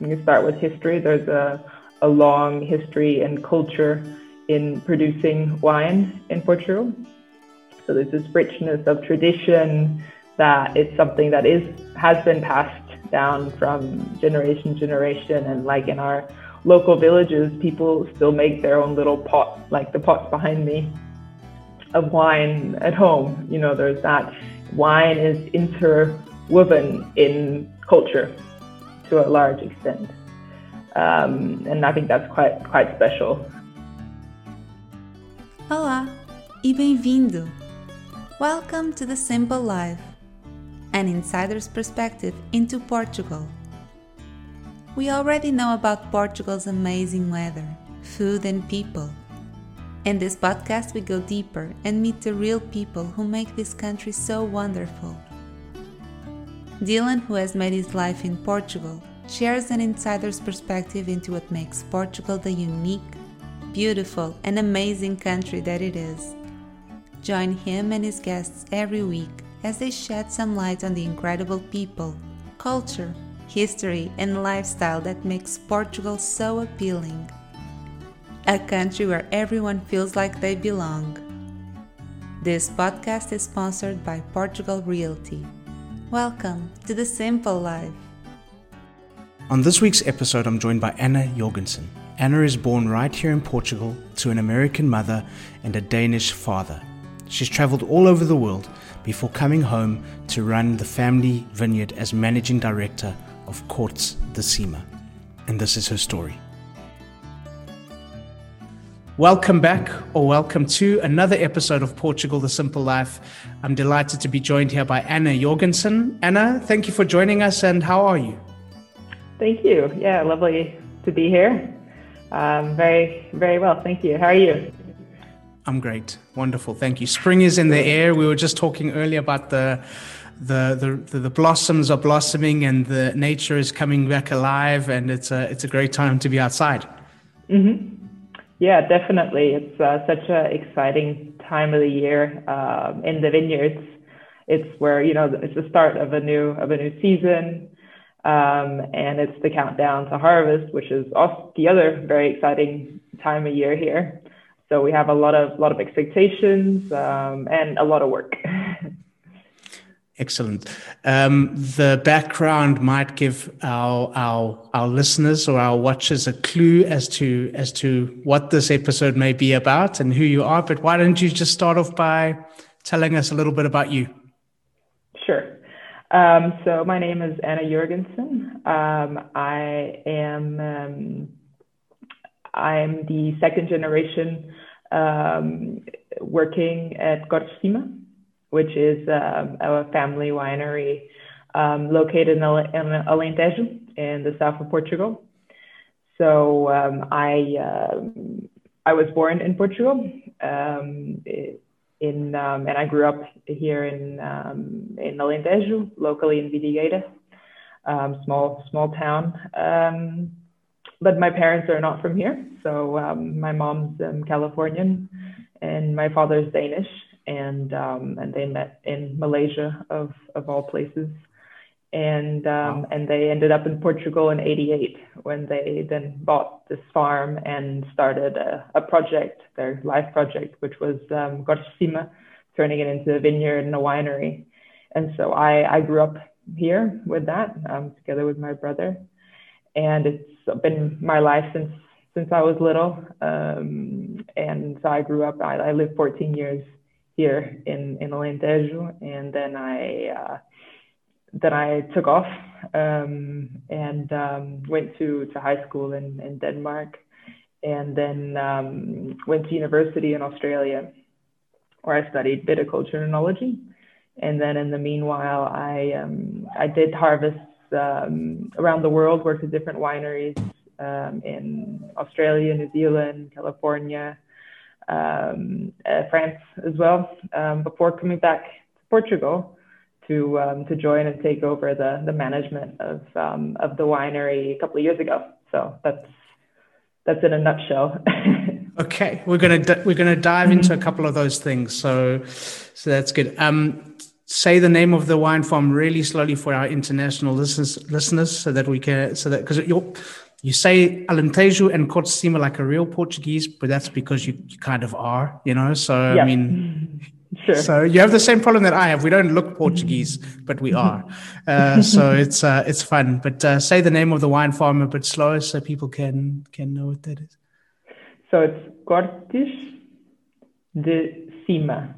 You start with history, there's a, a long history and culture in producing wine in Portugal. So there's this richness of tradition that it's something that is has been passed down from generation to generation. And like in our local villages, people still make their own little pot, like the pots behind me, of wine at home. You know, there's that wine is interwoven in culture to a large extent. Um, and I think that's quite, quite special. Olá e bem-vindo! Welcome to The Simple Life, an insider's perspective into Portugal. We already know about Portugal's amazing weather, food, and people. In this podcast, we go deeper and meet the real people who make this country so wonderful. Dylan, who has made his life in Portugal, shares an insider's perspective into what makes Portugal the unique, beautiful, and amazing country that it is. Join him and his guests every week as they shed some light on the incredible people, culture, history, and lifestyle that makes Portugal so appealing. A country where everyone feels like they belong. This podcast is sponsored by Portugal Realty. Welcome to the Simple Life. On this week's episode, I'm joined by Anna Jorgensen. Anna is born right here in Portugal to an American mother and a Danish father. She's traveled all over the world before coming home to run the family vineyard as managing director of Cortes de Cima. And this is her story. Welcome back, or welcome to another episode of Portugal the Simple Life. I'm delighted to be joined here by Anna Jorgensen. Anna, thank you for joining us, and how are you? Thank you. Yeah, lovely to be here. Um, very, very well. Thank you. How are you? I'm great. Wonderful. Thank you. Spring is in the air. We were just talking earlier about the the, the, the blossoms are blossoming and the nature is coming back alive and it's a, it's a great time to be outside. Mm-hmm. Yeah, definitely. It's uh, such an exciting time of the year um, in the vineyards. It's where, you know, it's the start of a new, of a new season. Um, and it's the countdown to harvest, which is also the other very exciting time of year here. So we have a lot of lot of expectations um, and a lot of work. Excellent. Um, the background might give our, our our listeners or our watchers a clue as to as to what this episode may be about and who you are. But why don't you just start off by telling us a little bit about you? Sure. Um, so my name is Anna Jorgensen. Um, I am um, I'm the second generation um, working at Cima, which is um, a family winery um, located in, Alentejo in the south of Portugal. So um, I um, I was born in Portugal, um, in and I grew up here in in Alentejo, locally in Vidigueira, small small town but my parents are not from here. So um, my mom's um, Californian, and my father's Danish, and um, and they met in Malaysia of of all places, and um, wow. and they ended up in Portugal in '88 when they then bought this farm and started a, a project, their life project, which was um, Cortes de Cima, turning it into a vineyard and a winery. And so I I grew up here with that um, together with my brother and it's been my life since since I was little. Um, and so I grew up. I, I, lived 14 years here in in Alentejo, and then I uh, then I took off um, and um, went to to high school in in Denmark, and then um, went to university in Australia, where I studied viticulture and enology. And then in the meanwhile, I um, I did harvests um, around the world, worked at different wineries um, in Australia, New Zealand, California, um, uh, France as well, um, before coming back to Portugal to um, to join and take over the the management of um, of the winery a couple of years ago. So that's that's in a nutshell. okay, we're gonna we're gonna dive into a couple of those things. So so that's good. Um, say the name of the wine farm really slowly for our international listeners, listeners so that we can, so that, because you you say Alentejo and Corte like a real Portuguese, but that's because you, you kind of are, you know? So, yeah. I mean, Sure. So you have the same problem that I have. We don't look Portuguese, but we are. Uh, so it's uh, it's fun. But uh, say the name of the wine farm a bit slower so people can can know what that is. So it's Cortes de Cima.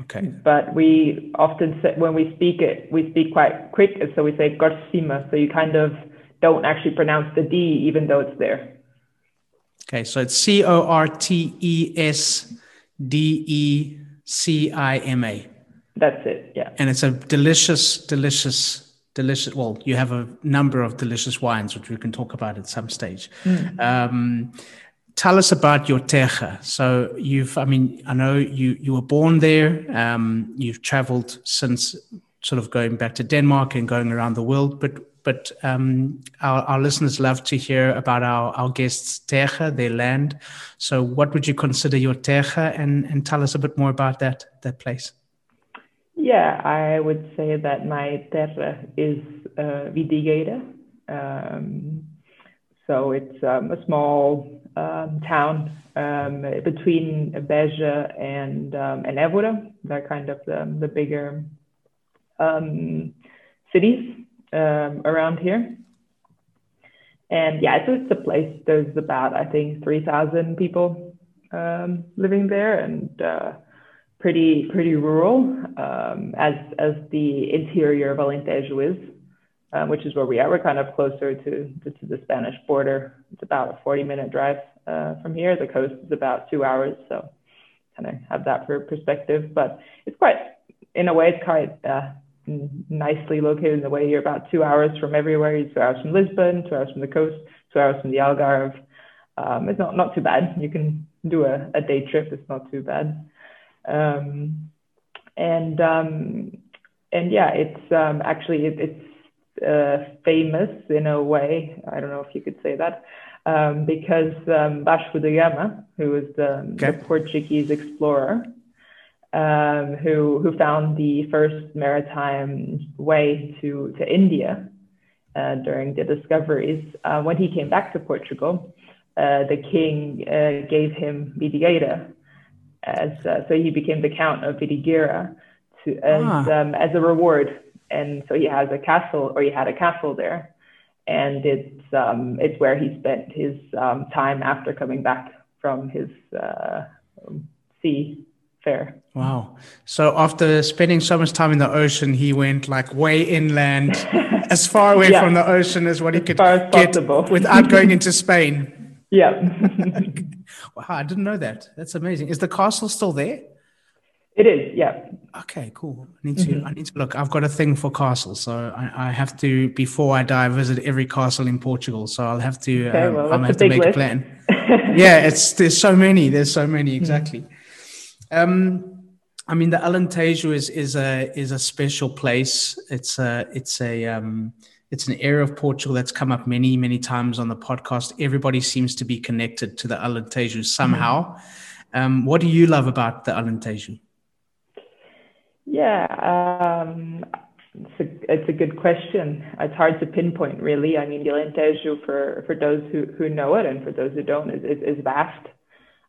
Okay. But we often say, when we speak it, we speak quite quick, so we say Cortesima. So you kind of don't actually pronounce the D, even though it's there. Okay, so it's C O R T E S D E C I M A. That's it, yeah. And it's a delicious, delicious, delicious. Well, you have a number of delicious wines, which we can talk about at some stage. Mm. Um, tell us about your terra. So you've, I mean, I know you you were born there. Um, you've traveled since sort of going back to Denmark and going around the world, but but um, our, our, listeners love to hear about our, our guests' terra, their land. So, what would you consider your terra, and, and tell us a bit more about that that place? Yeah, I would say that my terra is uh, Vidigueira. Um, so it's um, a small um, town um, between Beja and um, and Évora. They're kind of the, the bigger cities um, around here. And yeah, so it's a place. There's about I think three thousand people um, living there, and uh, pretty pretty rural, um, as as the interior of Alentejo is, um, which is where we are. We're kind of closer to, to, to the Spanish border. It's about a 40 minute drive uh, from here. The coast is about two hours, so kind of have that for perspective. But it's quite, in a way, it's quite uh, nicely located in the way you're about two hours from everywhere. You're two hours from Lisbon, two hours from the coast, two hours from the Algarve. Um, it's not, not too bad. You can do a, a day trip. It's not too bad. Um, and um, and yeah, it's um, actually it, it's uh, famous in a way. I don't know if you could say that um, because um, Vasco da Gama, who was the, okay. the Portuguese explorer, um, who who found the first maritime way to to India uh, during the discoveries. Uh, when he came back to Portugal, uh, the king uh, gave him Vidigueira, as uh, so he became the count of Vidigueira to as ah. um, as a reward. And so he has a castle, or he had a castle there, and it's um, it's where he spent his um, time after coming back from his uh, sea Wow. So after spending so much time in the ocean, he went like way inland, as far away yeah. from the ocean as what he could get possible. without going into Spain. Yeah. wow, I didn't know that. That's amazing. Is the castle still there? It is, yeah. Okay, cool. I need to. Mm-hmm. I need to look. I've got a thing for castles, so I, I, have to before I die visit every castle in Portugal. So I'll have to. Okay, um, well, I'm have to make list. a plan. yeah, it's there's so many. There's so many mm-hmm. exactly. Mm-hmm. Um, I mean, the Alentejo is is a is a special place. It's a it's a um, it's an area of Portugal that's come up many many times on the podcast. Everybody seems to be connected to the Alentejo somehow. Mm-hmm. Um, what do you love about the Alentejo? Yeah, um, it's a it's a good question. It's hard to pinpoint, really. I mean, the Alentejo for for those who who know it and for those who don't is is, is vast.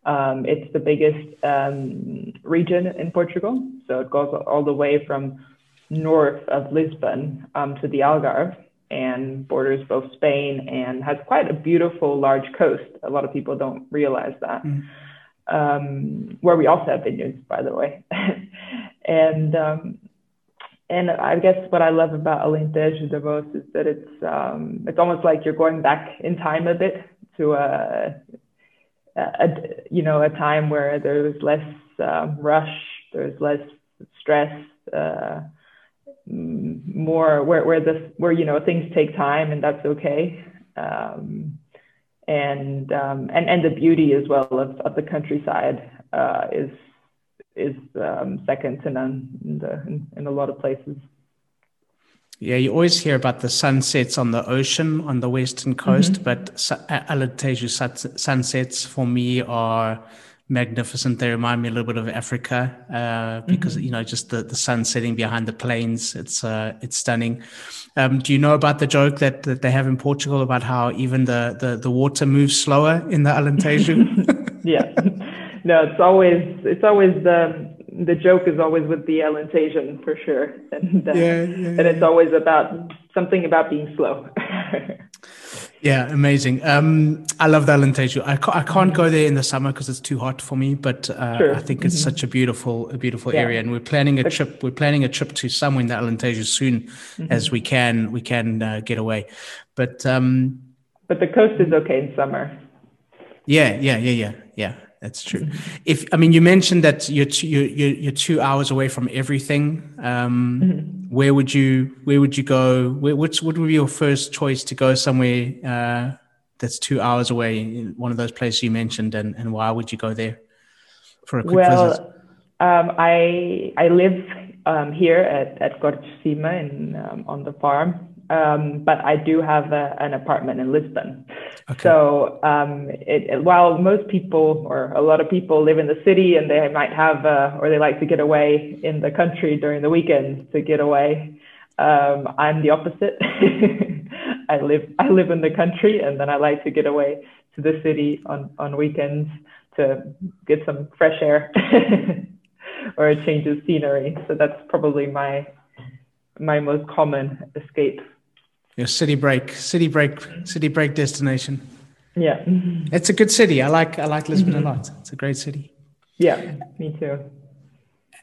Um, it's the biggest um, region in Portugal, so it goes all the way from north of Lisbon um, to the Algarve and borders both Spain and has quite a beautiful large coast. A lot of people don't realize that. Mm. Um, where we also have vineyards, by the way. and um, and I guess what I love about Alentejo the most is that it's um, it's almost like you're going back in time a bit to a a, you know a time where there's less uh, rush, there's less stress, uh, more where where the where you know things take time and that's okay. Um, and um, and and the beauty as well of, of the countryside uh, is is um, second to none in, the, in, in a lot of places. Yeah, you always hear about the sunsets on the ocean on the western coast, mm-hmm. but Alentejo sunsets for me are magnificent. They remind me a little bit of Africa uh, because mm-hmm. you know just the, the sun setting behind the plains. It's uh, it's stunning. Um, do you know about the joke that, that they have in Portugal about how even the, the, the water moves slower in the Alentejo? yeah, no, it's always it's always the the joke is always with the Alentejo for sure, and uh, yeah, yeah, and it's always about something about being slow. Yeah, amazing. Um, I love the Alentejo. I, ca- I can't go there in the summer because it's too hot for me, but uh, sure. I think it's mm-hmm. such a beautiful, a beautiful yeah. area, and we're planning a trip. We're planning a trip to somewhere in the Alentejo soon, mm-hmm. as we can we can uh, get away. But um, but the coast is okay in summer. Yeah, yeah, yeah, yeah, yeah that's true. If I mean, you mentioned that you're two, you're, you're two hours away from everything. Um, mm-hmm. Where would you Where would you go? Where, which what would be your first choice to go somewhere uh, that's two hours away? One of those places you mentioned, and, and why would you go there for a quick well, visit? Um, I I live um, here at at Cortesima in um, on the farm, um, but I do have a, an apartment in Lisbon. Okay. So um, it, while most people or a lot of people live in the city and they might have uh, or they like to get away in the country during the weekends to get away, um, I'm the opposite. I live I live in the country and then I like to get away to the city on on weekends to get some fresh air or a change of scenery. So that's probably my my most common escape your city break, city break, city break destination. Yeah, it's a good city. I like I like Lisbon mm-hmm. a lot. It's a great city. Yeah, me too.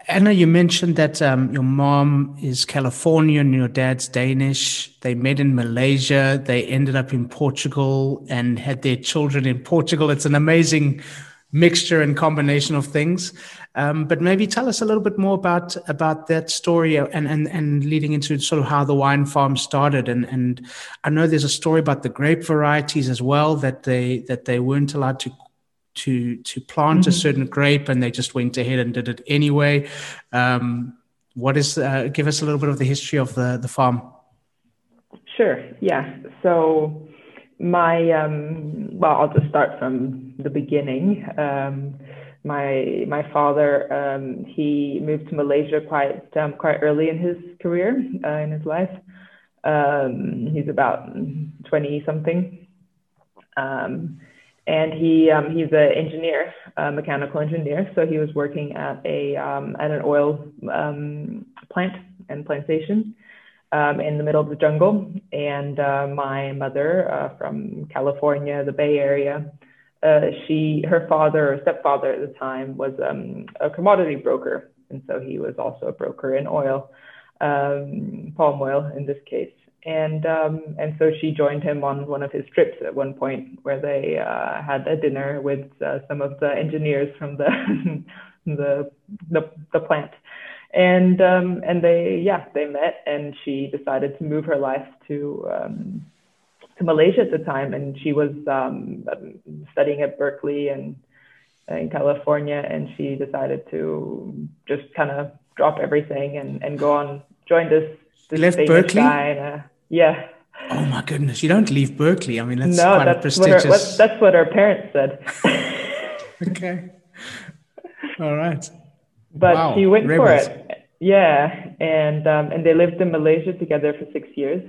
Anna, you mentioned that um, your mom is Californian, your dad's Danish. They met in Malaysia. They ended up in Portugal and had their children in Portugal. It's an amazing mixture and combination of things. Um, but maybe tell us a little bit more about about that story and, and and leading into sort of how the wine farm started. And and I know there's a story about the grape varieties as well that they that they weren't allowed to to to plant mm-hmm. a certain grape and they just went ahead and did it anyway. Um, what is uh, give us a little bit of the history of the the farm? Sure. Yeah. So my um, well, I'll just start from the beginning. Um, my my father um, he moved to Malaysia quite um, quite early in his career uh, in his life. Um, he's about twenty something, um, and he um, he's an engineer, a mechanical engineer. So he was working at a um, at an oil plant and plantation in the middle of the jungle. And uh, my mother uh, from California, the Bay Area uh, she her father or stepfather at the time was um, a commodity broker, and so he was also a broker in oil, um, palm oil in this case. And um, and so she joined him on one of his trips at one point, where they uh, had a dinner with uh, some of the engineers from the the, the the plant, and um, and they yeah they met, and she decided to move her life to um, to Malaysia at the time, and she was um, studying at Berkeley and in California, and she decided to just kind of drop everything and, and go on join this. this left Berkeley. Uh, yeah. Oh my goodness! You don't leave Berkeley. I mean, that's no, quite that's prestigious. What her, that's what her parents said. okay. All right. But wow. she went Rebels. for it. Yeah, and um, and they lived in Malaysia together for six years.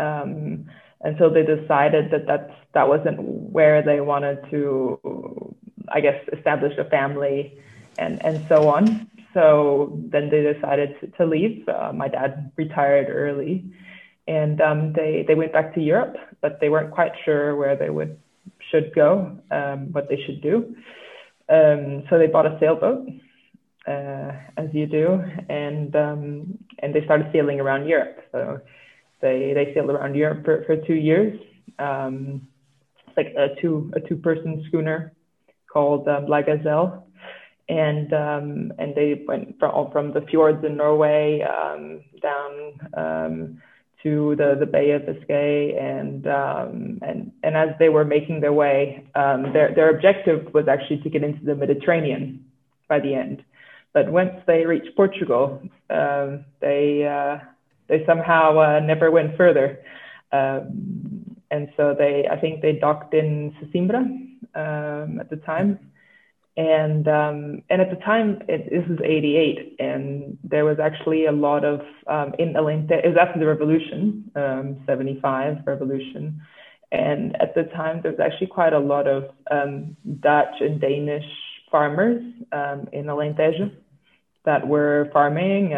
Um, and so they decided that that's, that wasn't where they wanted to, I guess, establish a family and, and so on. So then they decided to, to leave. Uh, my dad retired early and um, they, they went back to Europe, but they weren't quite sure where they would should go, um, what they should do. Um, so they bought a sailboat, uh, as you do, and um, and they started sailing around Europe. So they they sailed around Europe for, for two years. Um, it's like a two a two person schooner called um, La Gazelle, and um, and they went from from the fjords in Norway um, down um, to the the Bay of Biscay, and um, and and as they were making their way, um, their their objective was actually to get into the Mediterranean by the end. But once they reached Portugal, um, they uh, they somehow uh, never went further. Um, and so they, I think they docked in Sesimbra um, at the time. And um, and at the time, it, this was '88, and there was actually a lot of um, in Alentejo. It was after the revolution, '75 um, revolution, and at the time there was actually quite a lot of um, Dutch and Danish farmers in Alentejo that were farming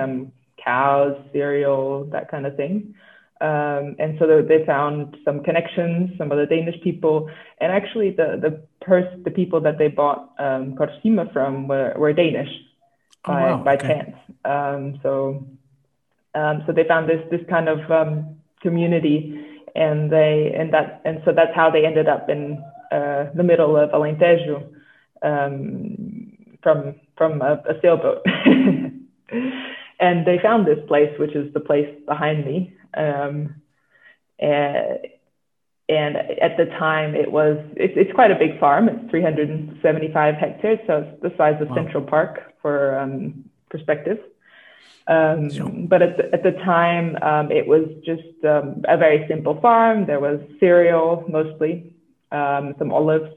cows, cereal, that kind of thing. Um, and so they found some connections, some other Danish people, and actually the the pers- the people that they bought um, from were, were Danish oh, by, wow. by okay. chance. Um, so um, so they found this this kind of um, community, and they and that and so that's how they ended up in uh, the middle of Alentejo um, from from a, a sailboat. and they found this place, which is the place behind me. Um, and, and at the time, it was it's, it's quite a big farm. It's 375 hectares, so it's the size of wow. Central Park for um, perspective. Um, sure. But at the, at the time, um, it was just um, a very simple farm. There was cereal mostly, um, some olives,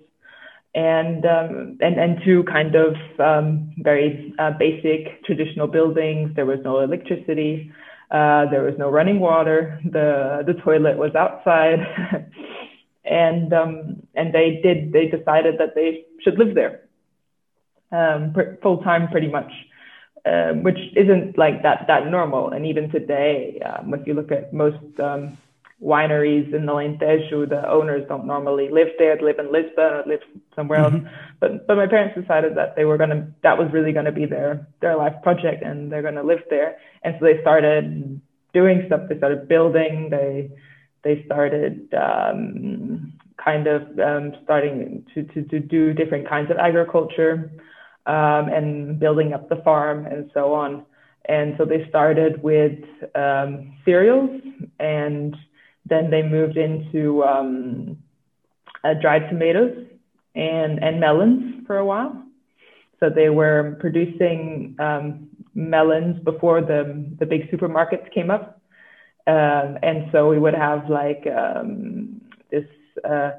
and um, and and two kind of um, very uh, basic traditional buildings. There was no electricity. Uh, there was no running water. The the toilet was outside, and um, and they did they decided that they should live there um, full time, pretty much, um, which isn't like that that normal. And even today, um, if you look at most wineries in the Alentejo, the owners don't normally live there, they live in Lisbon or live somewhere mm-hmm. else. But but my parents decided that they were gonna that was really gonna be their their life project and they're gonna live there. And so they started doing stuff. They started building. They they started um, kind of um, starting to, to to do different kinds of agriculture um, and building up the farm and so on. And so they started with um, cereals and then they moved into um, uh, dried tomatoes and, and melons for a while. So they were producing um, melons before the, the big supermarkets came up. Um, and so we would have like um, this uh,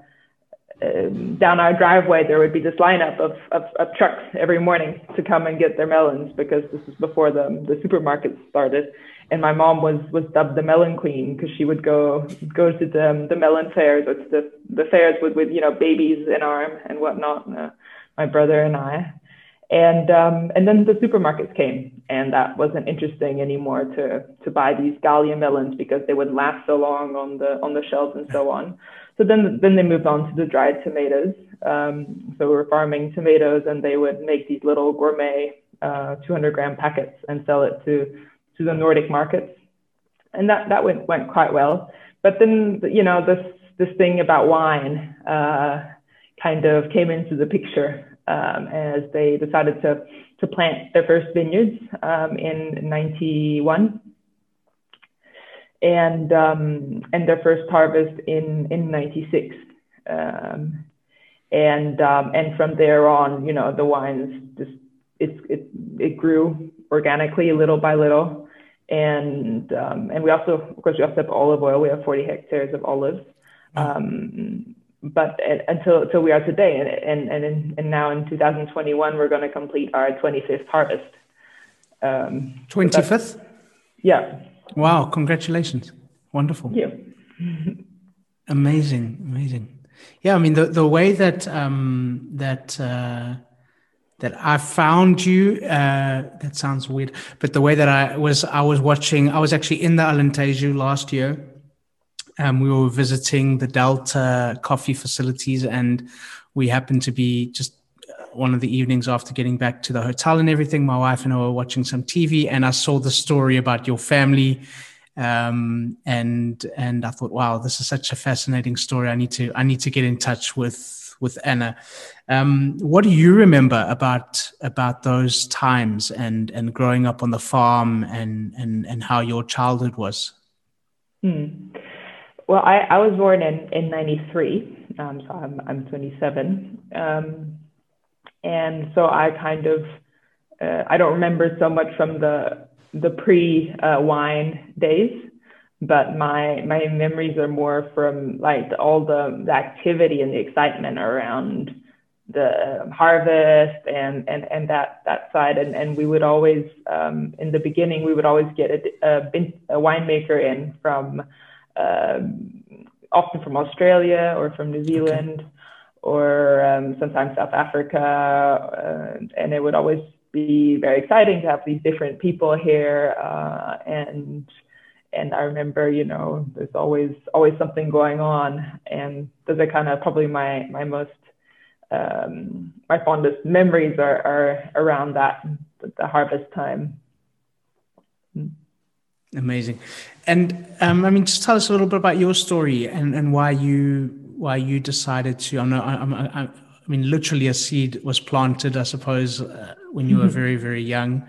uh, down our driveway, there would be this lineup of, of, of, trucks every morning to come and get their melons because this was before the, the supermarkets started and my mom was was dubbed the melon queen because she would go go to the the melon fairs to the the fairs with with you know babies in arm and whatnot. Uh, my brother and I, and um, and then the supermarkets came, and that wasn't interesting anymore to to buy these Galia melons because they would last so long on the on the shelves and so on. So then then they moved on to the dried tomatoes. Um, so we were farming tomatoes, and they would make these little gourmet uh, 200 gram packets and sell it to to the Nordic markets, and that that went went quite well. But then you know this this thing about wine uh, kind of came into the picture um, as they decided to to plant their first vineyards um, in '91 and um, and their first harvest in in '96. Um, and um, and from there on, you know, the wines just it it it grew organically little by little, and um, and we also, of course, we also have olive oil. We have 40 hectares of olives. Um, but until until we are today, and and and, and now in 2021, we're going to complete our 25th harvest. Um, 25th. So yeah. Wow! Congratulations. Wonderful. Thank you. amazing, amazing. Yeah, I mean the the way that um, that. Uh, that I found you. Uh, that sounds weird, but the way that I was, I was watching. I was actually in the Alentejo last year. Um, we were visiting the Delta coffee facilities, and we happened to be just uh, one of the evenings after getting back to the hotel and everything. My wife and I were watching some TV, and I saw the story about your family. Um, and and I thought, wow, this is such a fascinating story. I need to I need to get in touch with with Anna. Um, what do you remember about about those times and and growing up on the farm and and and how your childhood was? Hmm. Well, I, I was born in in '93, um, so I'm I'm 27, um, and so I kind of uh, I don't remember so much from the the pre uh, wine days, but my my memories are more from like all the, the activity and the excitement around the harvest and and and that that side and and we would always um, in the beginning we would always get a, a, a winemaker in from um, often from Australia or from New Zealand okay. or um, sometimes South Africa uh, and it would always be very exciting to have these different people here uh, and and I remember, you know, there's always always something going on, and those are kind of probably my my most um, my fondest memories are, are around that the harvest time. Amazing, and um, I mean, just tell us a little bit about your story and, and why you why you decided to. I know I, I, I mean, literally a seed was planted, I suppose, uh, when you were very very young.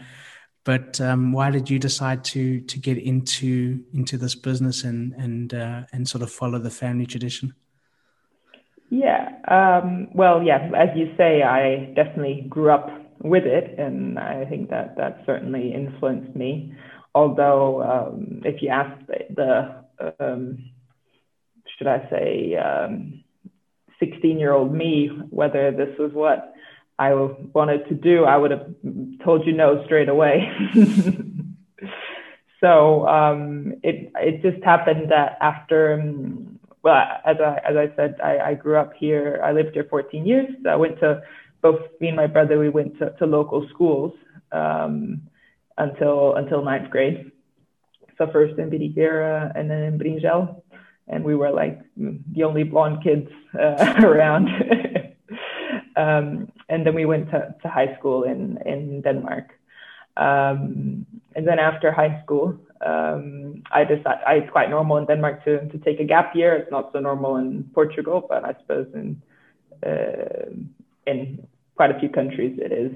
But um, why did you decide to to get into into this business and and uh, and sort of follow the family tradition? Yeah. Um, well, yeah, as you say, I definitely grew up with it, and I think that that certainly influenced me. Although, um, if you ask the, um, should I say, 16 um, year old me whether this was what I wanted to do, I would have told you no straight away. so um, it it just happened that after um, well, as I, as I said, I, I grew up here. I lived here 14 years. I went to both me and my brother. We went to, to local schools um, until until ninth grade. So first in Vidigueira and then in Bringel, and we were like the only blonde kids uh, around. um, and then we went to, to high school in in Denmark. Um, and then after high school, um, I decided I, it's quite normal in Denmark to, to take a gap year. It's not so normal in Portugal, but I suppose in uh, in quite a few countries it is.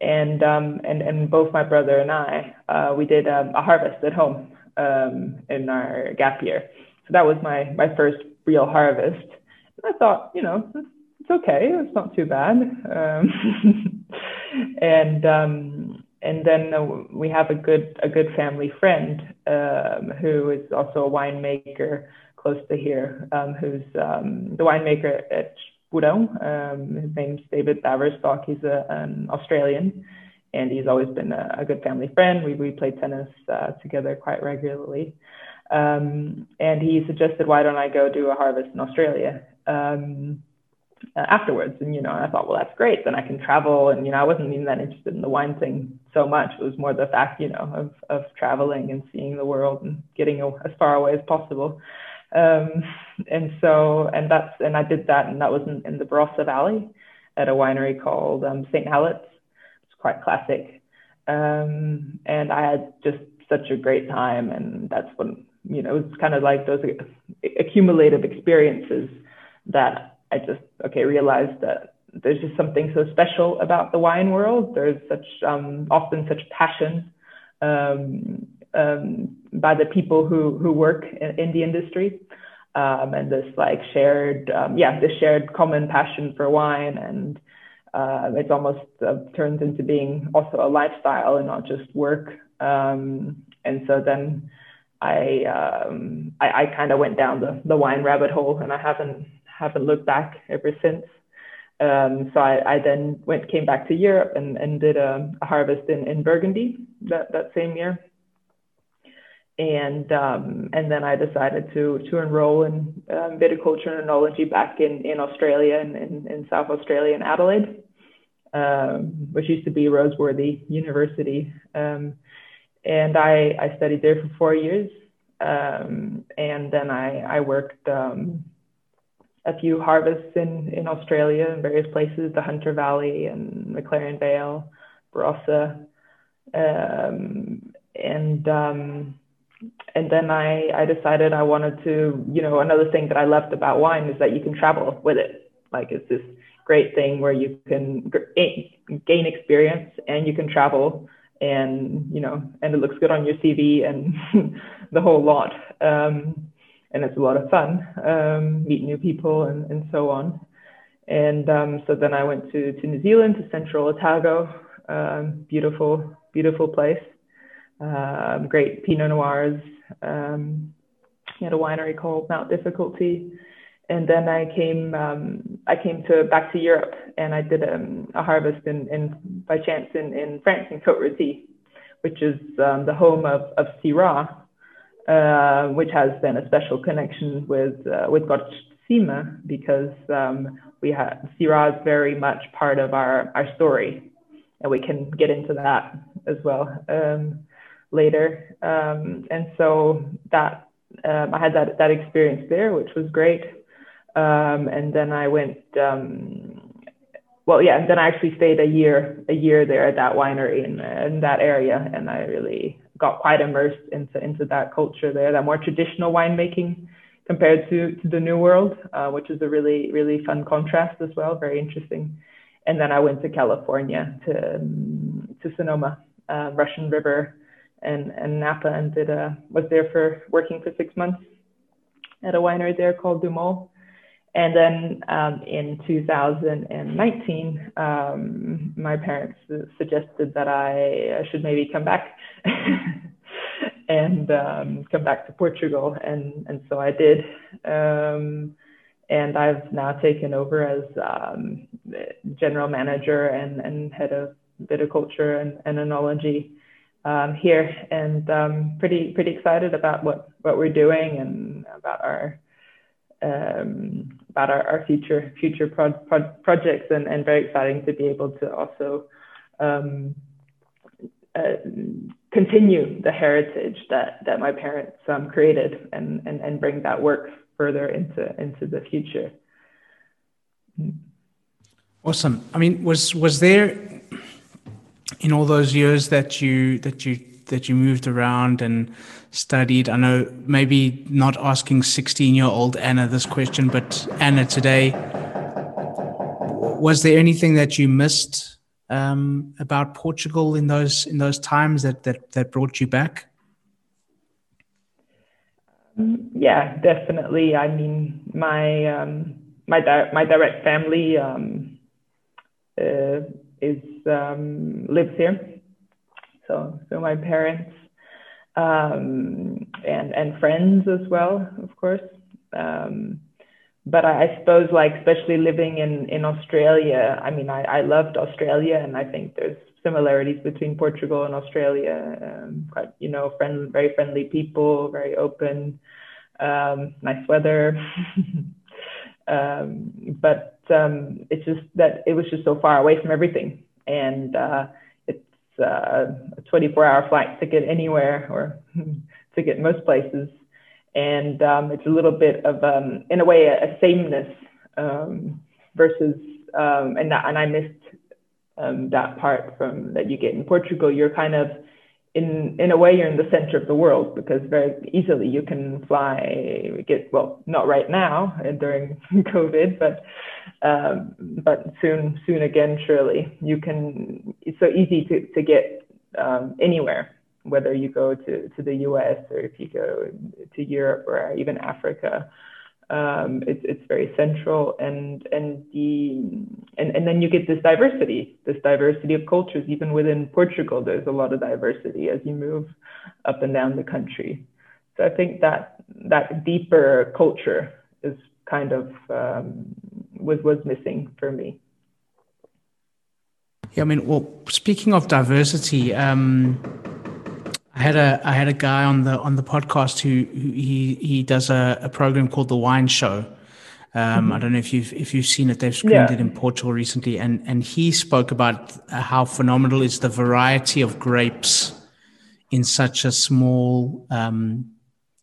And um, and and both my brother and I uh, we did um, a harvest at home um, in our gap year. So that was my my first real harvest. And I thought, you know, it's, okay. It's not too bad. Um, and um, and then we have a good a good family friend um, who is also a winemaker close to here, um, who's um, the winemaker at Esporão. Um, his name's David Baverstock. He's a, an Australian, and he's always been a, a good family friend. We we play tennis uh, together quite regularly. And he suggested, why don't I go do a harvest in Australia? Um, afterwards. And, you know, I thought, well, that's great. Then I can travel. And, you know, I wasn't even that interested in the wine thing so much. It was more the fact, you know, of, of traveling and seeing the world and getting as far away as possible. Um, and so, and that's, and I did that. And that was in, in the Barossa Valley at a winery called um, St. Hallett's. It's quite classic. Um, and I had just such a great time. And that's when, you know, it's kind of like those accumulative experiences that I just okay realized that there's just something so special about the wine world. There's such um, often such passion um, um, by the people who who work in, in the industry, um, and this like shared um, yeah this shared common passion for wine, and uh, it's almost uh, turns into being also a lifestyle and not just work. Um, and so then I I, I kind of went down the the wine rabbit hole, and I haven't haven't looked back ever since. Um, so I, I, then went came back to Europe and, and did a, a, harvest in, in Burgundy that, that same year. And um, and then I decided to to enroll in um, viticulture and enology back in, in Australia and in, in South Australia in Adelaide, um, which used to be Roseworthy University. Um, and I, I studied there for four years. Um, and then I, I worked a few harvests in, in Australia in various places, the Hunter Valley and McLaren Vale, Barossa. Um, and um, and then I, I decided I wanted to, you know, another thing that I loved about wine is that you can travel with it. Like it's this great thing where you can gain experience and you can travel and, you know, and it looks good on your CV and the whole lot. Um, and it's a lot of fun, um, meet new people and, and so on. And um, so then I went to, to New Zealand, to Central Otago, um, beautiful, beautiful place, um, great Pinot Noirs, um, at a winery called Mount Difficulty. And then I came um, I came to back to Europe and I did um, a harvest in, in by chance in, in France in Côte Rôtie, which is the home of, of Syrah, uh, which has then a special connection with uh, with Cortesima because um, we have Syrah is very much part of our our story, and we can get into that as well um, later. Um, and so that um, I had that that experience there, which was great. Um, and then I went. Um, well, yeah. And then I actually stayed a year a year there at that winery in in that area, and I really got quite immersed into into that culture there, that more traditional winemaking compared to to the new world, uh, which is a really really fun contrast as well, very interesting. And then I went to California to um, to Sonoma, uh, Russian River, and and Napa, and did a was there for working for six months at a winery there called DuMOL. And then um, in 2019, um, my parents suggested that I should maybe come back and um, come back to Portugal. And, and so I did. Um, and I've now taken over as um, general manager and, and head of viticulture and, and enology um, here. And pretty, pretty excited about what, what we're doing and about our um, about our, our, future future pro pro projects and, and very exciting to be able to also um, uh, continue the heritage that that my parents um, created and, and and bring that work further into into the future. Awesome. I mean, was was there in all those years that you that you that you moved around and studied? I know maybe not asking 16 year old Anna this question, but Anna today, was there anything that you missed um, about Portugal in those in those times that that, that brought you back? Um, yeah, definitely. I mean, my um, my di- my direct family um, uh, is um, lives here, so, so my parents and and friends as well, of course. Um, but I, I, suppose, like especially living in in Australia, I mean, I, I loved Australia, and I think there's similarities between Portugal and Australia. Um, quite, you know, friend, very friendly people, very open, um, nice weather. Um, but um, it's just that it was just so far away from everything, and uh, it's uh, a 24 hour flight to get anywhere or to get most places. And um, it's a little bit of, um, in a way, a, a sameness um, versus, um, and, and I missed um, that part from that you get in Portugal. You're kind of, in, in a way, you're in the center of the world because very easily you can fly, get, well, not right now during COVID, but um, but soon, soon again, surely you can. It's so easy to to get anywhere, whether you go to to the U.S. or if you go to Europe or even Africa. Um, it's it's very central, and and the and and then you get this diversity, this diversity of cultures. Even within Portugal, there's a lot of diversity as you move up and down the country. So I think that that deeper culture is kind of um, was was missing for me. Yeah, I mean, well, speaking of diversity, um, I had a I had a guy on the on the podcast who, who he he does a, a, program called the Wine Show. Um, mm-hmm. I don't know if you've if you've seen it. They've screened yeah. it in Portugal recently, and and he spoke about how phenomenal is the variety of grapes in such a small um,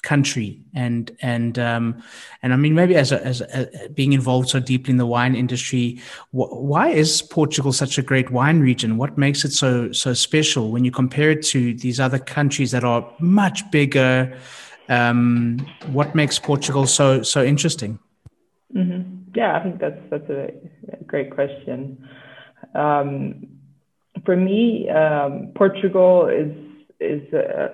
country. And and um, and I mean maybe as a, as a, being involved so deeply in the wine industry wh- why is Portugal such a great wine region? What makes it so so special when you compare it to these other countries that are much bigger? Um, what makes Portugal so so interesting? Mm-hmm. yeah I think that's that's a, great question. Um, for me um, Portugal is is uh,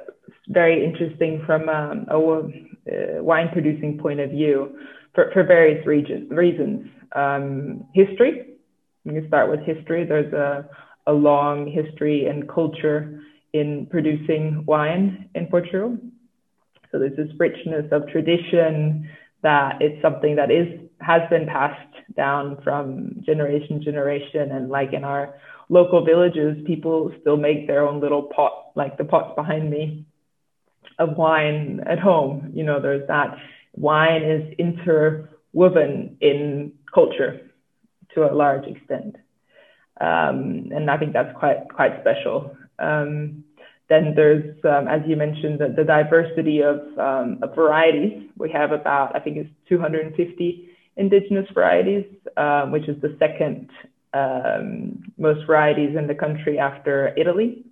very interesting from um, a uh, wine producing point of view for, for various regions, reasons. Um, history, we can start with history. There's a, a long history and culture in producing wine in Portugal. So there's this richness of tradition that it's something that is has been passed down from generation to generation. And like in our local villages, people still make their own little pot, like the pots behind me, of wine at home. You know, there's that wine is interwoven in culture to a large extent. Um, and I think that's quite quite special. Um, then there's, um, as you mentioned, the, the diversity of, um, of, varieties. We have about, I think it's 250 indigenous varieties, um, which is the second um, most varieties in the country after Italy.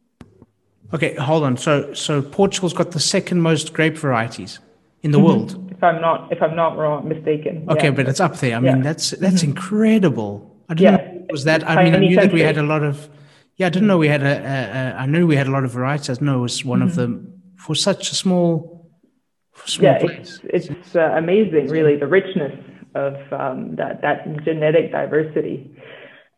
Okay, hold on. So, so Portugal's got the second most grape varieties in the mm-hmm. world. If I'm not, if I'm not wrong, mistaken. Okay, yeah. but it's up there. I mean, that's that's mm-hmm. incredible. I didn't yeah. know was that. I mean, I knew that we had a lot of. Yeah, I didn't know we had a. a, a I knew we had a lot of varieties. I didn't know it was one mm-hmm. of them for such a small, small yeah, place. it's it's uh, amazing, really, the richness of um, that that genetic diversity.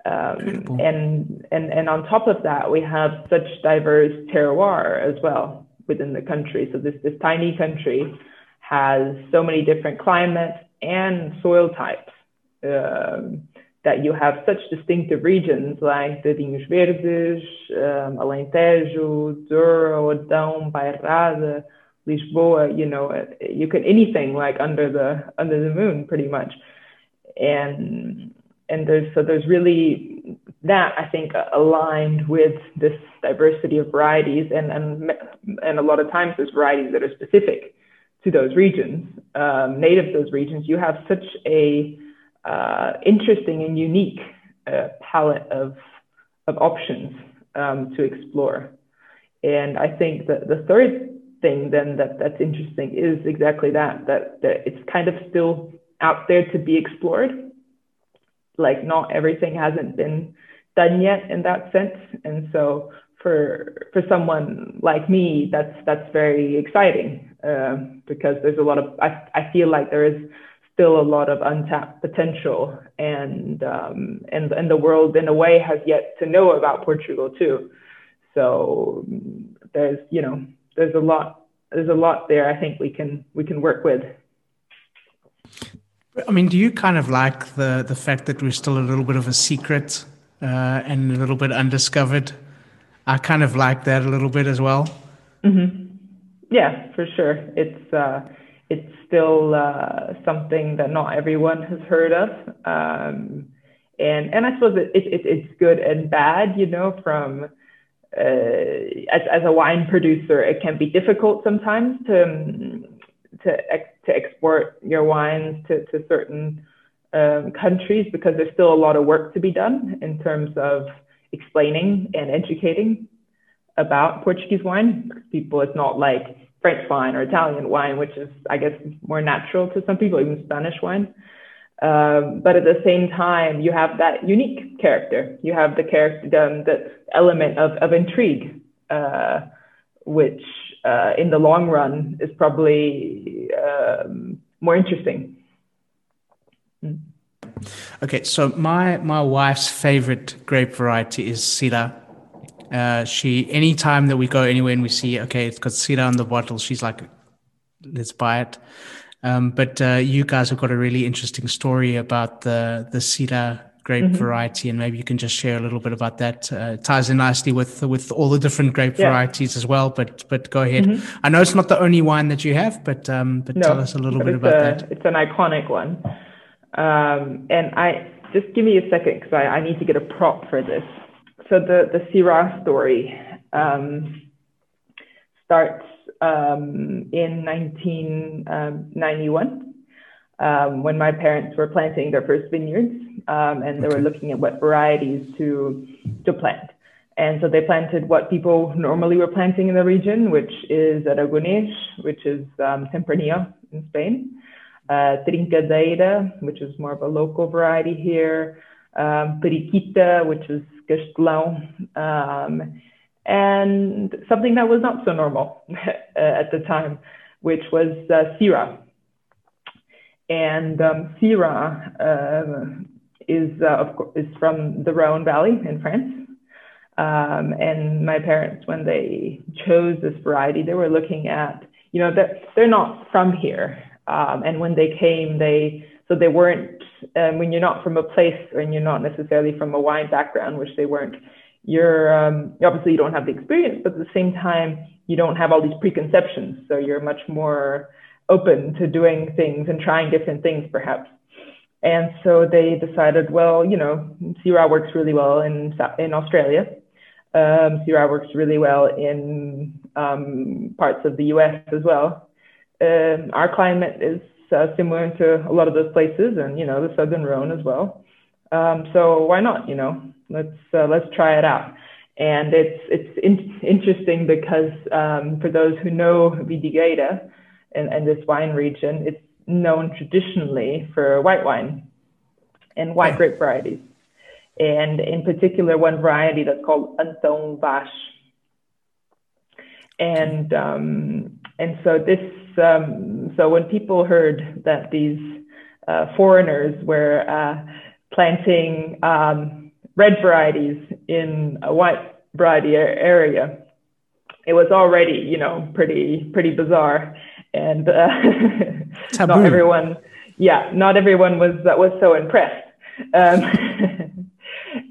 Um, and and and on top of that, we have such diverse terroir as well within the country. So this this tiny country has so many different climates and soil types um, that you have such distinctive regions like the Vinhos Verdes, um, Alentejo, Douro, Adão, Bairrada, Lisboa. You know, you can anything like under the under the moon, pretty much. And and there's so there's really that I think aligned with this diversity of varieties and and and a lot of times there's varieties that are specific to those regions, um, native to those regions. You have such a uh, interesting and unique uh, palette of of options um, to explore. And I think that the third thing then that that's interesting is exactly that that that it's kind of still out there to be explored like not everything hasn't been done yet in that sense. And so for for someone like me, that's that's very exciting uh, because there's a lot of I, I feel like there is still a lot of untapped potential and um, and and the world in a way has yet to know about Portugal too. So there's you know there's a lot there's a lot there I think we can we can work with. I mean, do you kind of like the the fact that we're still a little bit of a secret uh, and a little bit undiscovered? I kind of like that a little bit as well. Mm-hmm. Yeah, for sure. It's uh, it's still uh, something that not everyone has heard of, um, and and I suppose it, it, it's good and bad. You know, from uh, as as a wine producer, it can be difficult sometimes to um, to to export your wines to, to certain um, countries because there's still a lot of work to be done in terms of explaining and educating about Portuguese wine. People, it's not like French wine or Italian wine, which is, I guess, more natural to some people, even Spanish wine. Um, but at the same time, you have that unique character. You have the character, um, the element of, of intrigue, uh, which uh, in the long run is probably um, more interesting. Mm. Okay, so my my wife's favorite grape variety is Syrah. Uh, she anytime that we go anywhere and we see okay, it's got Syrah on the bottle, she's like, let's buy it. Um, but uh, you guys have got a really interesting story about the the Syrah grape mm-hmm. variety, and maybe you can just share a little bit about that. Uh, ties in nicely with with all the different grape yeah. varieties as well. But but go ahead. Mm-hmm. I know it's not the only wine that you have, but um, but no, tell us a little bit about a, that. It's an iconic one, um, and I just give me a second because I, I need to get a prop for this. So the the Syrah story um, starts um, in 1991 um, when my parents were planting their first vineyards um, and they were looking at what varieties to to plant. And so they planted what people normally were planting in the region, which is Aragonês, which is um, Tempranillo in Spain, uh, Trincadeira, which is more of a local variety here, um, Periquita, which is Castelão, um, and something that was not so normal at the time, which was uh, Syrah, and um, Syrah uh, is, uh, of is from the Rhone Valley in France. Um, and my parents, when they chose this variety, they were looking at you know, they're, they're not from here. Um, and when they came, they, so they weren't, um, when you're not from a place and you're not necessarily from a wine background, which they weren't, you're, um, obviously you don't have the experience, but at the same time, you don't have all these preconceptions. So you're much more open to doing things and trying different things, perhaps. And so they decided, well, you know, Syrah works really well in, in Australia. Um, works really well in um, parts of the US as well. Um, our climate is uh, similar to a lot of those places and, you know, the Southern Rhone as well. Um, so why not, you know, let's, uh, let's try it out. And it's, it's in- interesting because um, for those who know Vidigueira and, and this wine region, it's known traditionally for white wine and white grape varieties. And in particular, one variety that's called Antão Vaz. And, um, and so this, um, so when people heard that these uh, foreigners were uh, planting um, red varieties in a white variety area, it was already, you know, pretty, pretty bizarre and uh, not everyone, yeah, not everyone was that was so impressed. Um,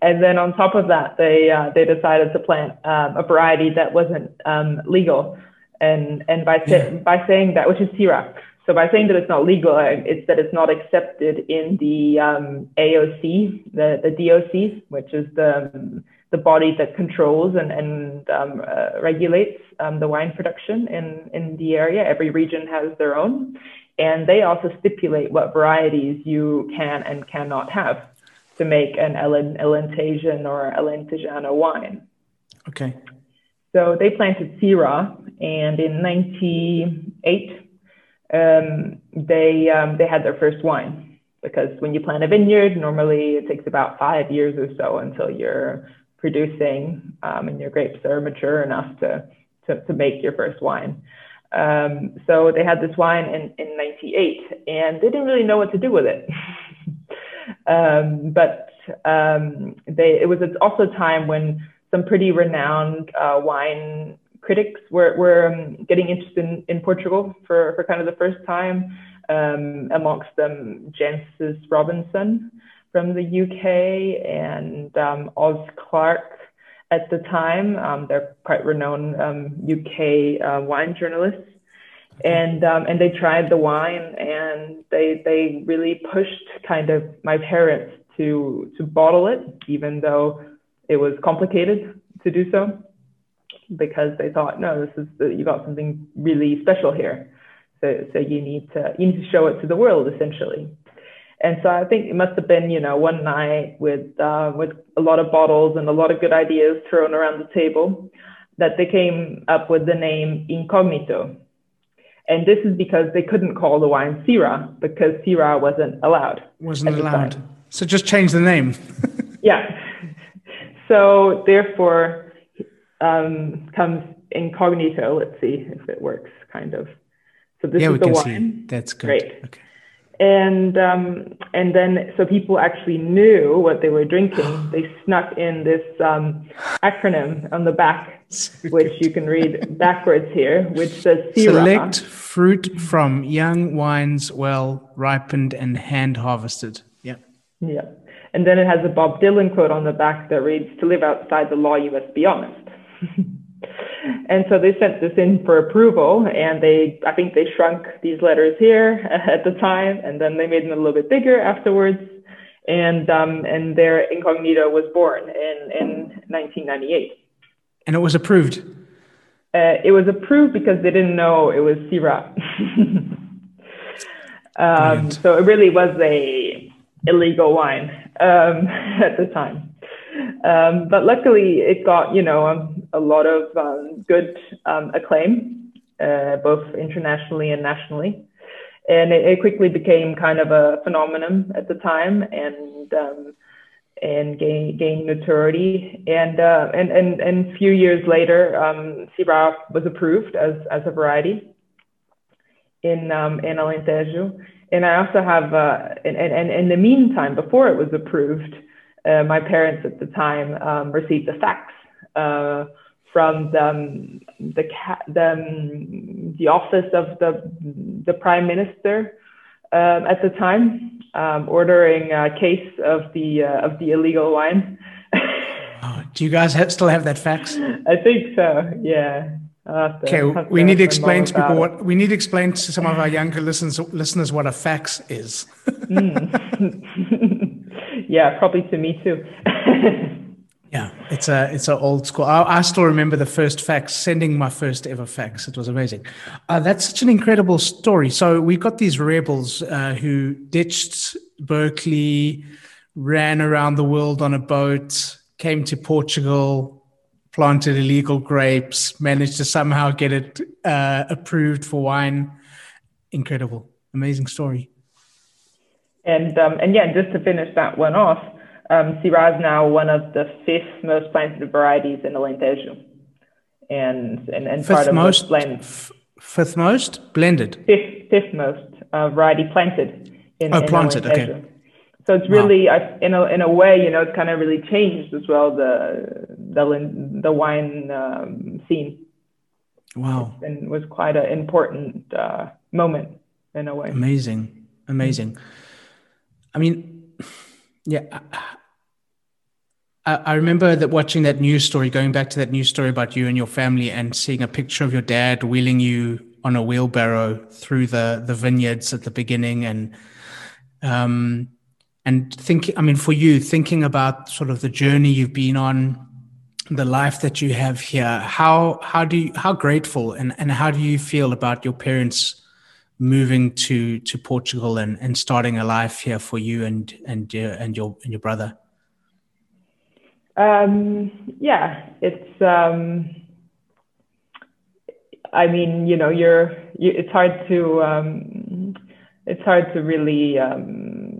and then on top of that, they uh, they decided to plant um, a variety that wasn't um, legal, and and by yeah. by saying that, which is Syrah. So by saying that it's not legal, uh, it's that it's not accepted in the um, AOC, the the DOC, which is the the body that controls and, and um, uh, regulates um, the wine production in, in the area. Every region has their own. And they also stipulate what varieties you can and cannot have to make an Alentejano or Alentejano wine. Okay. So they planted Syrah, and in 98, um, they, um, they had their first wine. Because when you plant a vineyard, normally it takes about five years or so until you're producing um, and your grapes are mature enough to, to, to make your first wine. Um, so they had this wine in, in 98 and they didn't really know what to do with it. um, but um, they, it was also a time when some pretty renowned uh, wine critics were, were um, getting interested in, in Portugal for, for kind of the first time. Um, amongst them, Jancis Robinson, from the UK and um, Oz Clarke at the time. Um, they're quite renowned um, UK uh, wine journalists. And um, and they tried the wine and they they really pushed kind of my parents to to bottle it, even though it was complicated to do so, because they thought, no, this is the, you got something really special here. So so you need to you need to show it to the world essentially. And so I think it must have been, you know, one night with uh, with a lot of bottles and a lot of good ideas thrown around the table that they came up with the name Incognito. And this is because they couldn't call the wine Syrah because Syrah wasn't allowed. Wasn't allowed. So just change the name. yeah. So therefore um, comes Incognito. Let's see if it works, kind of. So this yeah, is the wine. See. That's good. Great. Okay and um, and then so people actually knew what they were drinking. They snuck in this um, acronym on the back, which you can read backwards here, which says Syrah. Select fruit from young wines, well ripened and hand harvested. Yeah. Yeah, and then it has a Bob Dylan quote on the back that reads, "To live outside the law, you must be honest." And so they sent this in for approval and they, I think they shrunk these letters here at the time and then they made them a little bit bigger afterwards. And, um, and their incognito was born in, in 1998. And it was approved? Uh, it was approved because they didn't know it was Syrah. um, so it really was a illegal wine um, at the time. Um, but luckily, it got you know um, a lot of um, good um, acclaim, uh, both internationally and nationally, and it, it, quickly became kind of a phenomenon at the time, and um, and gained gained notoriety. And uh, and and and a few years later, um, Syrah was approved as as a variety in um, in Alentejo. And I also have, uh, and, and, and in the meantime, before it was approved, uh, my parents at the time um, received a fax uh, from the um, the the, um, the office of the the prime minister um, at the time, um, ordering a case of the uh, of the illegal wine. oh, do you guys have, still have that fax? I think so. Yeah. Okay, we need to explain to people what we need to explain to some of our younger listeners listeners what a fax is. mm. yeah, probably to me too. yeah, it's a it's an old school. I, I, still remember the first fax, sending my first ever fax. It was amazing. Uh, that's such an incredible story. So we got these rebels uh, who ditched Berkeley, ran around the world on a boat, came to Portugal, planted illegal grapes, managed to somehow get it uh, approved for wine. Incredible, amazing story. And um, and yeah, just to finish that one off, um, Syrah is now one of the fifth most planted varieties in Alentejo, and and, and fifth part of most blend. F- fifth most blended. Fifth fifth most uh, variety planted in. Oh, in planted. Alentejo. Okay. So it's really, wow. in a in a way, you know, it's kind of really changed as well the the the wine um, scene. Wow, and was quite an important uh, moment in a way. Amazing, amazing. I mean, yeah. I, I remember that watching that news story, going back to that news story about you and your family, and seeing a picture of your dad wheeling you on a wheelbarrow through the the vineyards at the beginning, and um, and think i mean for you thinking about sort of the journey you've been on the life that you have here how how do you how grateful and and how do you feel about your parents moving to to portugal and and starting a life here for you and and your and your and your brother? Um yeah it's um i mean you know you're you, it's hard to um it's hard to really um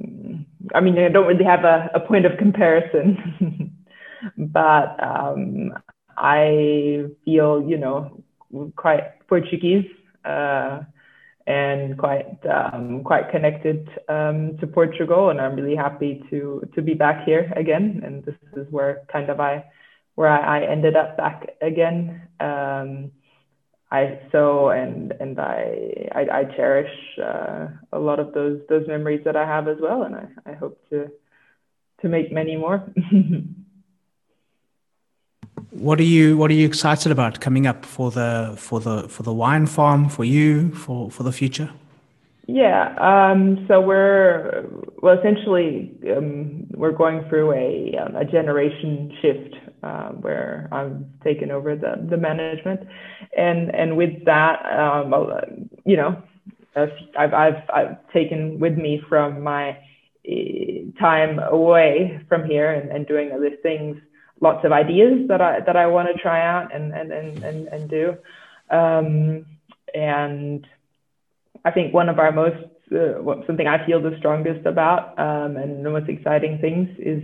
I mean, I don't really have a, a point of comparison, but um, I feel, you know, quite Portuguese uh, and quite um, quite connected um, to Portugal, and I'm really happy to to be back here again. And this is where kind of I where I, I ended up back again. Um, I so and and I I, I cherish uh, a lot of those those memories that I have as well, and I, I hope to to make many more. what are you What are you excited about coming up for the for the for the wine farm for you for for the future? Yeah, um, so we're well essentially um, we're going through a um, a generation shift uh, where I've taken over the, the management, and and with that, um, you know, I've, I've I've taken with me from my eh, time away from here and, and doing other things, lots of ideas that I that I want to try out and and and and, and do, um, and I think one of our most uh, something I feel the strongest about um, and the most exciting things is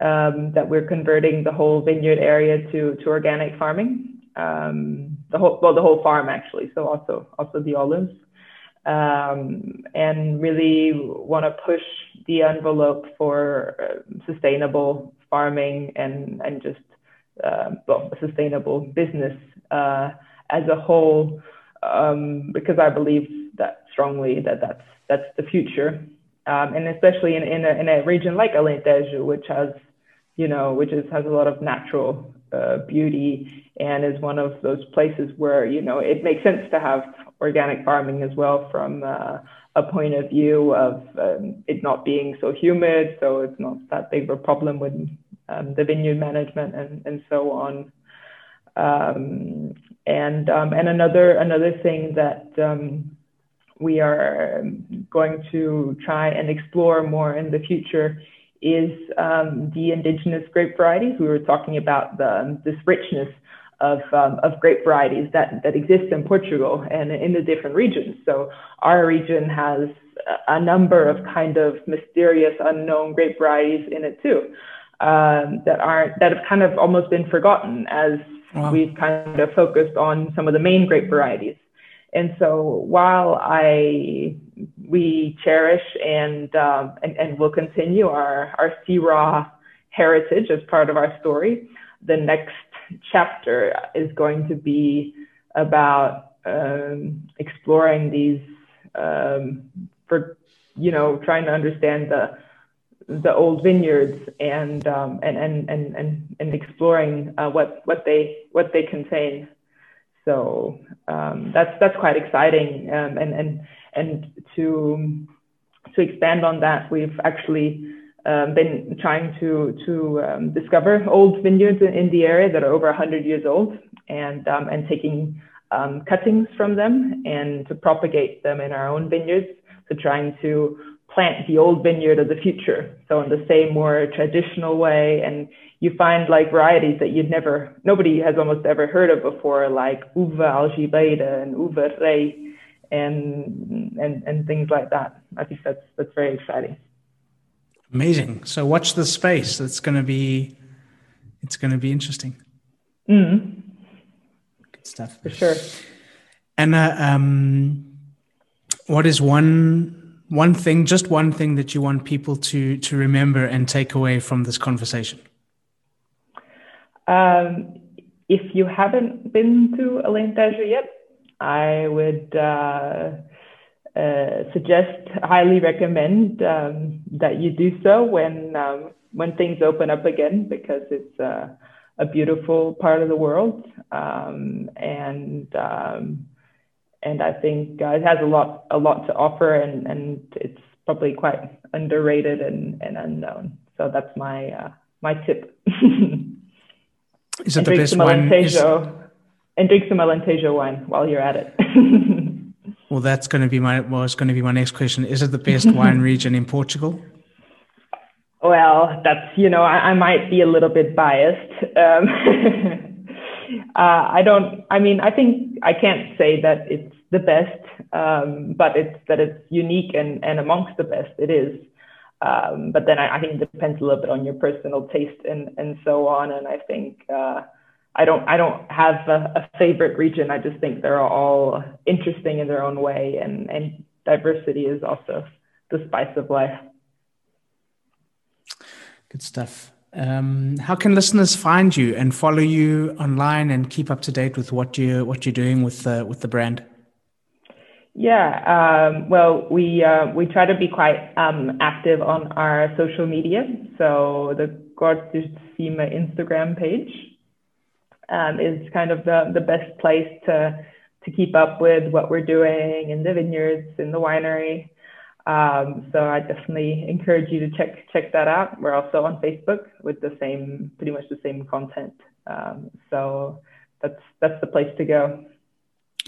um, that we're converting the whole vineyard area to to organic farming. Um, the whole well, the whole farm actually. So also also the olives, um, and really want to push the envelope for uh, sustainable farming and and just uh, well, sustainable business uh, as a whole, um, because I believe that strongly that that's that's the future. Um, and especially in, in a, in, a, region like Alentejo, which has you know, which is, has a lot of natural uh, beauty and is one of those places where, you know, it makes sense to have organic farming as well from uh, a point of view of um, it not being so humid. So it's not that big of a problem with um, the vineyard management and, and so on. Um, and um, and another another thing that um, we are going to try and explore more in the future is um, the indigenous grape varieties. We were talking about the, this richness of, um, of grape varieties that, that exist in Portugal and in the different regions. So our region has a number of kind of mysterious, unknown grape varieties in it too, um, that aren't that have kind of almost been forgotten as wow. we've kind of focused on some of the main grape varieties. And so while I we cherish and um, and, and will continue our our Syrah heritage as part of our story, the next chapter is going to be about um, exploring these um, for you know trying to understand the the old vineyards and um, and, and and and and exploring uh, what what they what they contain. So um, that's that's quite exciting, um, and and and to to expand on that, we've actually um, been trying to to um, discover old vineyards in, the area that are over 100 years old, and um, and taking um, cuttings from them and to propagate them in our own vineyards. So trying to plant the old vineyard of the future. So in the same more traditional way, and you find like varieties that you'd never, nobody has almost ever heard of before, like Uva Algibeira and Uva Rei, and and and things like that. I think that's that's very exciting. Amazing. So watch the space. It's going to be, it's going to be interesting. Mm. Good stuff. For sure. And uh, um, what is one one thing, just one thing that you want people to to remember and take away from this conversation? Um, if you haven't been to Elaine Alentejo yet, I would. Uh, uh, suggest, highly recommend um, that you do so when um, when things open up again, because it's uh, a beautiful part of the world, um, and um, and I think uh, it has a lot a lot to offer, and and it's probably quite underrated and, and unknown. So that's my uh, my tip. Is it the best wine? Is... And drink some Alentejo wine while you're at it. Well, that's going to be my was going to be my next question. Is it the best wine region in Portugal? Well, that's you know I, I might be a little bit biased. Um, uh, I don't. I mean, I think I can't say that it's the best, um, but it's that it's unique and and amongst the best. It is. Um, but then I, I, think it depends a little bit on your personal taste and and so on. And I think. Uh, I don't I don't have a, a, favorite region. I just think they're all interesting in their own way, and and diversity is also the spice of life. Good stuff. Um, how can listeners find you and follow you online and keep up to date with what you what you're doing with uh, with the brand? Yeah, um, well, we uh, we try to be quite um, active on our social media. So the Cima Instagram page um, is kind of the, the best place to, to keep up with what we're doing in the vineyards, in the winery. Um, so I definitely encourage you to check check that out. We're also on Facebook with the same, pretty much the same content. Um, so that's that's the place to go.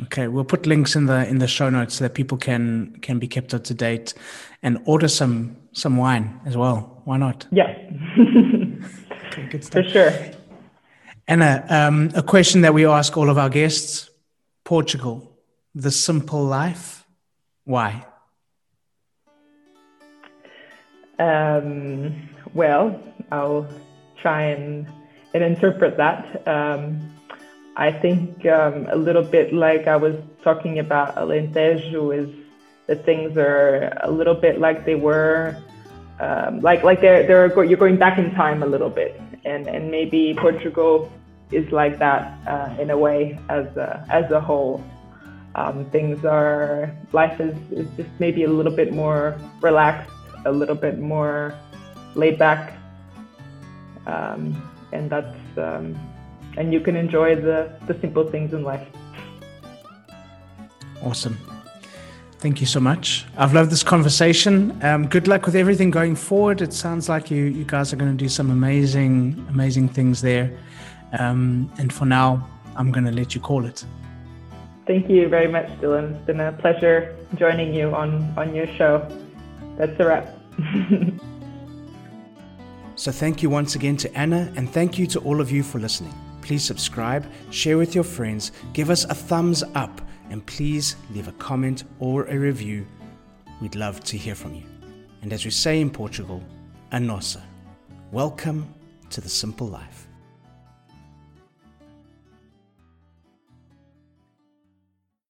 Okay, we'll put links in the in the show notes so that people can can be kept up to date and order some some wine as well. Why not? Yeah. okay, good stuff. For sure. Anna, um, a question that we ask all of our guests Portugal, the simple life. Why? Um, well, I'll try and, and interpret that. Um, I think um, a little bit like I was talking about Alentejo is that things are a little bit like they were, um, like like they're they're you're going back in time a little bit, and and maybe Portugal is like that uh, in a way as a, as a whole. Um, things are life is, is just maybe a little bit more relaxed, a little bit more laid back, um, and that's um, and you can enjoy the the simple things in life. Awesome. Thank you so much. I've loved this conversation. Um, good luck with everything going forward. It sounds like you, you guys are going to do some amazing, amazing things there. Um, and for now, I'm going to let you call it. Thank you very much, Dylan. It's been a pleasure joining you on, on your show. That's a wrap. so, thank you once again to Anna, and thank you to all of you for listening. Please subscribe, share with your friends, give us a thumbs up, and please leave a comment or a review. We'd love to hear from you. And as we say in Portugal, a nossa. Welcome to the simple life.